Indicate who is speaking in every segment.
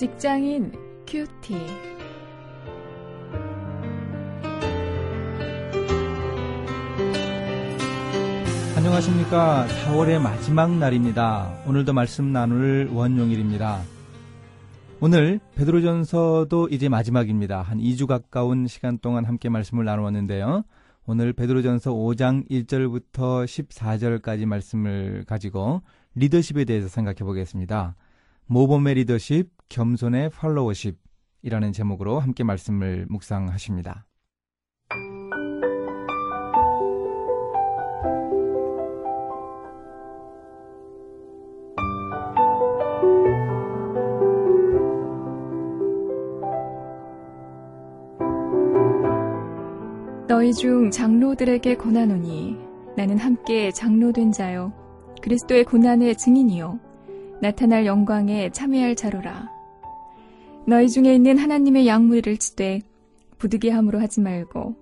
Speaker 1: 직장인 큐티.
Speaker 2: 안녕하십니까. 4월의 마지막 날입니다. 오늘도 말씀 나눌 원용일입니다. 오늘 베드로전서도 이제 마지막입니다. 한 2주 가까운 시간 동안 함께 말씀을 나누었는데요. 오늘 베드로전서 5장 1절부터 14절까지 말씀을 가지고 리더십에 대해서 생각해 보겠습니다. 모범의 리더십, 겸손의 팔로워십이라는 제목으로 함께 말씀을 묵상하십니다.
Speaker 1: 너희 중 장로들에게 권하노니 나는 함께 장로된 자요. 그리스도의 고난의 증인이요. 나타날 영광에 참여할 자로라 너희 중에 있는 하나님의 양무리를 치되 부득이함으로 하지 말고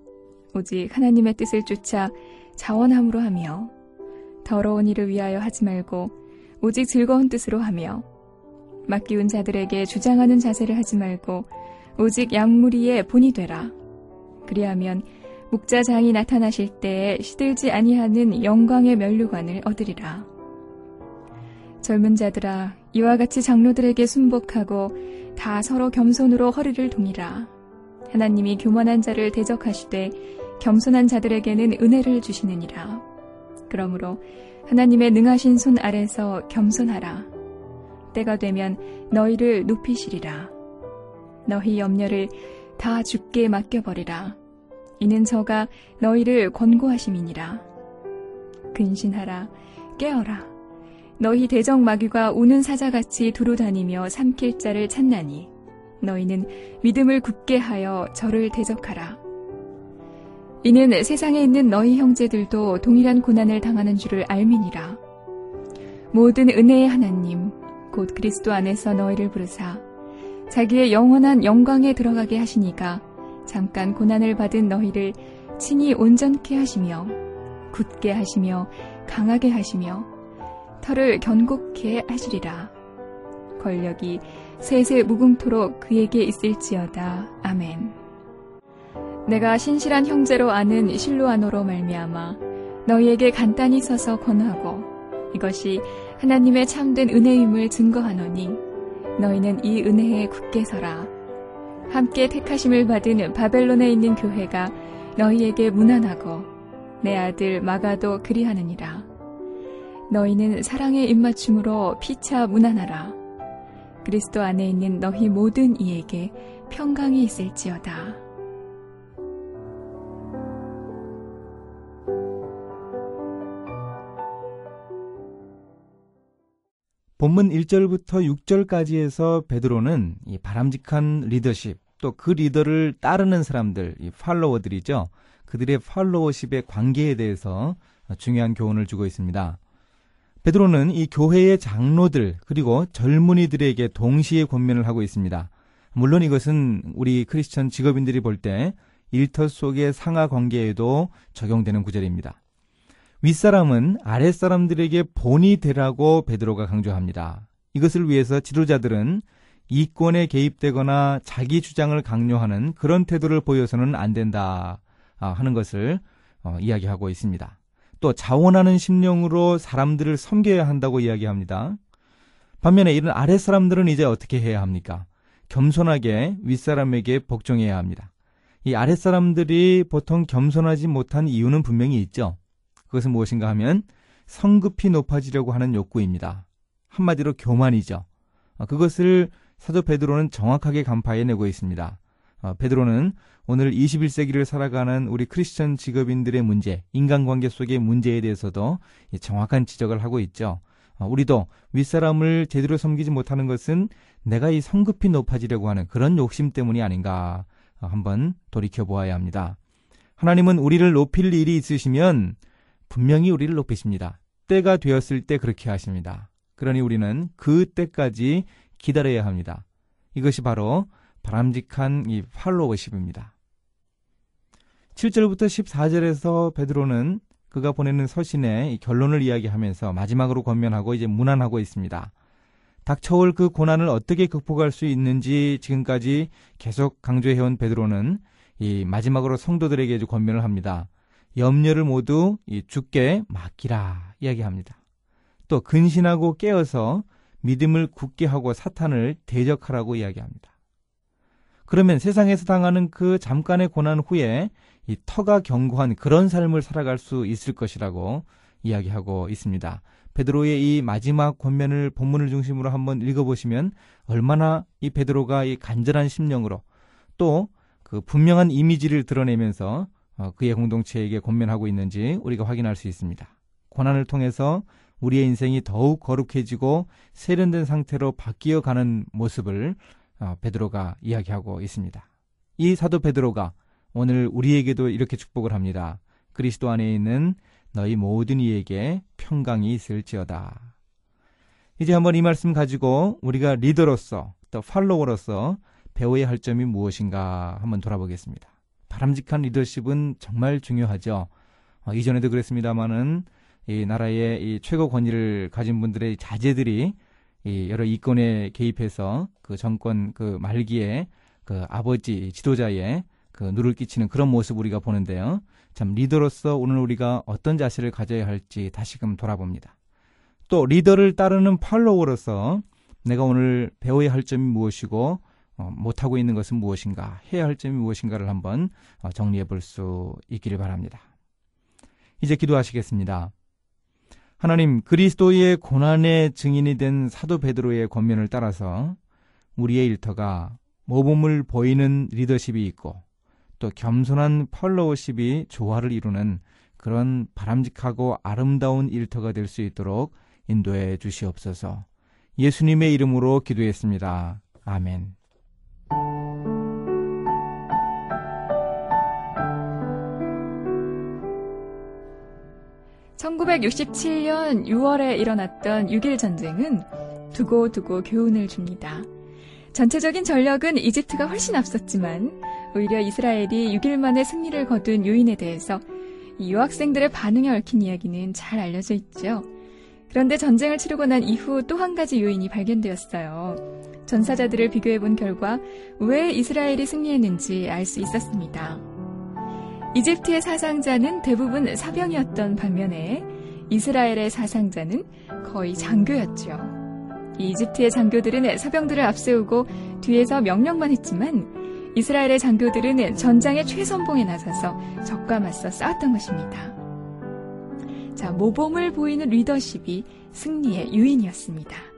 Speaker 1: 오직 하나님의 뜻을 쫓아 자원함으로 하며 더러운 일을 위하여 하지 말고 오직 즐거운 뜻으로 하며 맡기운 자들에게 주장하는 자세를 하지 말고 오직 양무리의 본이 되라 그리하면 목자장이 나타나실 때에 시들지 아니하는 영광의 면류관을 얻으리라. 젊은 자들아 이와 같이 장로들에게 순복하고 다 서로 겸손으로 허리를 동이라. 하나님이 교만한 자를 대적하시되 겸손한 자들에게는 은혜를 주시느니라. 그러므로 하나님의 능하신 손 아래서 겸손하라. 때가 되면 너희를 높이시리라. 너희 염려를 다 죽게 맡겨버리라. 이는 저가 너희를 권고하심이니라. 근신하라, 깨어라. 너희 대적 마귀가 우는 사자같이 두루 다니며 삼킬 자를 찾나니 너희는 믿음을 굳게 하여 저를 대적하라. 이는 세상에 있는 너희 형제들도 동일한 고난을 당하는 줄을 알미니라. 모든 은혜의 하나님, 곧 그리스도 안에서 너희를 부르사 자기의 영원한 영광에 들어가게 하시니까 잠깐 고난을 받은 너희를 친히 온전케 하시며 굳게 하시며 강하게 하시며 털을 견고케 하시리라. 권력이 세세 무궁토록 그에게 있을지어다. 아멘. 내가 신실한 형제로 아는 실로아노로 말미암아 너희에게 간단히 서서 권하고 이것이 하나님의 참된 은혜임을 증거하노니 너희는 이 은혜에 굳게 서라. 함께 택하심을 받은 바벨론에 있는 교회가 너희에게 무난하고 내 아들 마가도 그리하느니라. 너희는 사랑의 입맞춤으로 피차 무난하라. 그리스도 안에 있는 너희 모든 이에게 평강이 있을지어다.
Speaker 2: 본문 1절부터 6절까지에서 베드로는 이 바람직한 리더십 또 그 리더를 따르는 사람들, 이 팔로워들이죠. 그들의 팔로워십의 관계에 대해서 중요한 교훈을 주고 있습니다. 베드로는 이 교회의 장로들 그리고 젊은이들에게 동시에 권면을 하고 있습니다. 물론 이것은 우리 크리스천 직업인들이 볼 때 일터 속의 상하 관계에도 적용되는 구절입니다. 윗사람은 아랫사람들에게 본이 되라고 베드로가 강조합니다. 이것을 위해서 지도자들은 이권에 개입되거나 자기 주장을 강요하는 그런 태도를 보여서는 안 된다 아, 하는 것을 어, 이야기하고 있습니다. 또 자원하는 심령으로 사람들을 섬겨야 한다고 이야기합니다. 반면에 이런 아랫사람들은 이제 어떻게 해야 합니까? 겸손하게 윗사람에게 복종해야 합니다. 이 아랫사람들이 보통 겸손하지 못한 이유는 분명히 있죠. 그것은 무엇인가 하면 성급히 높아지려고 하는 욕구입니다. 한마디로 교만이죠. 어, 그것을 사도 베드로는 정확하게 간파해내고 있습니다. 어, 베드로는 오늘 21세기를 살아가는 우리 크리스천 직업인들의 문제, 인간관계 속의 문제에 대해서도 정확한 지적을 하고 있죠. 어, 우리도 윗사람을 제대로 섬기지 못하는 것은 내가 이 성급히 높아지려고 하는 그런 욕심 때문이 아닌가 한번 돌이켜 보아야 합니다. 하나님은 우리를 높일 일이 있으시면 분명히 우리를 높이십니다. 때가 되었을 때 그렇게 하십니다. 그러니 우리는 그 때까지 기다려야 합니다. 이것이 바로 바람직한 이 팔로워십입니다. 7절부터 14절에서 베드로는 그가 보내는 서신의 결론을 이야기하면서 마지막으로 권면하고 이제 문안하고 있습니다. 닥쳐올 그 고난을 어떻게 극복할 수 있는지 지금까지 계속 강조해온 베드로는 이 마지막으로 성도들에게 권면을 합니다. 염려를 모두 이 주께 맡기라 이야기합니다. 또 근신하고 깨어서 믿음을 굳게 하고 사탄을 대적하라고 이야기합니다. 그러면 세상에서 당하는 그 잠깐의 고난 후에 이 터가 견고한 그런 삶을 살아갈 수 있을 것이라고 이야기하고 있습니다. 베드로의 이 마지막 권면을 본문을 중심으로 한번 읽어보시면 얼마나 이 베드로가 이 간절한 심령으로 또 그 분명한 이미지를 드러내면서 어, 그의 공동체에게 권면하고 있는지 우리가 확인할 수 있습니다. 고난을 통해서 우리의 인생이 더욱 거룩해지고 세련된 상태로 바뀌어 가는 모습을 어, 베드로가 이야기하고 있습니다. 이 사도 베드로가 오늘 우리에게도 이렇게 축복을 합니다. 그리스도 안에 있는 너희 모든 이에게 평강이 있을지어다. 이제 한번 이 말씀 가지고 우리가 리더로서 또 팔로워로서 배워야 할 점이 무엇인가 한번 돌아보겠습니다. 바람직한 리더십은 정말 중요하죠. 어, 이전에도 그랬습니다만은 이 나라의 이 최고 권위를 가진 분들의 자제들이 이 여러 이권에 개입해서 그 정권 그 말기에 그 아버지 지도자의 그 누를 끼치는 그런 모습 우리가 보는데요. 참 리더로서 오늘 우리가 어떤 자세를 가져야 할지 다시금 돌아봅니다. 또 리더를 따르는 팔로워로서 내가 오늘 배워야 할 점이 무엇이고 어, 못하고 있는 것은 무엇인가 해야 할 점이 무엇인가를 한번 어, 정리해 볼 수 있기를 바랍니다. 이제 기도하시겠습니다. 하나님 그리스도의 고난의 증인이 된 사도 베드로의 권면을 따라서 우리의 일터가 모범을 보이는 리더십이 있고 또 겸손한 펄로우십이 조화를 이루는 그런 바람직하고 아름다운 일터가 될 수 있도록 인도해 주시옵소서. 예수님의 이름으로 기도했습니다. 아멘.
Speaker 1: (1967년 6월에) 일어났던 6.1 전쟁은 두고 두고 교훈을 줍니다. 전체적인 전력은 이집트가 훨씬 앞섰지만 오히려 이스라엘이 6일 만에 승리를 거둔 요인에 대해서 유학생들의 반응에 얽힌 이야기는 잘 알려져 있죠. 그런데 전쟁을 치르고 난 이후 또 한 가지 요인이 발견되었어요. 전사자들을 비교해 본 결과 왜 이스라엘이 승리했는지 알 수 있었습니다. 이집트의 사상자는 대부분 사병이었던 반면에 이스라엘의 사상자는 거의 장교였죠. 이집트의 장교들은 사병들을 앞세우고 뒤에서 명령만 했지만 이스라엘의 장교들은 전장의 최선봉에 나서서 적과 맞서 싸웠던 것입니다. 자, 모범을 보이는 리더십이 승리의 유인이었습니다.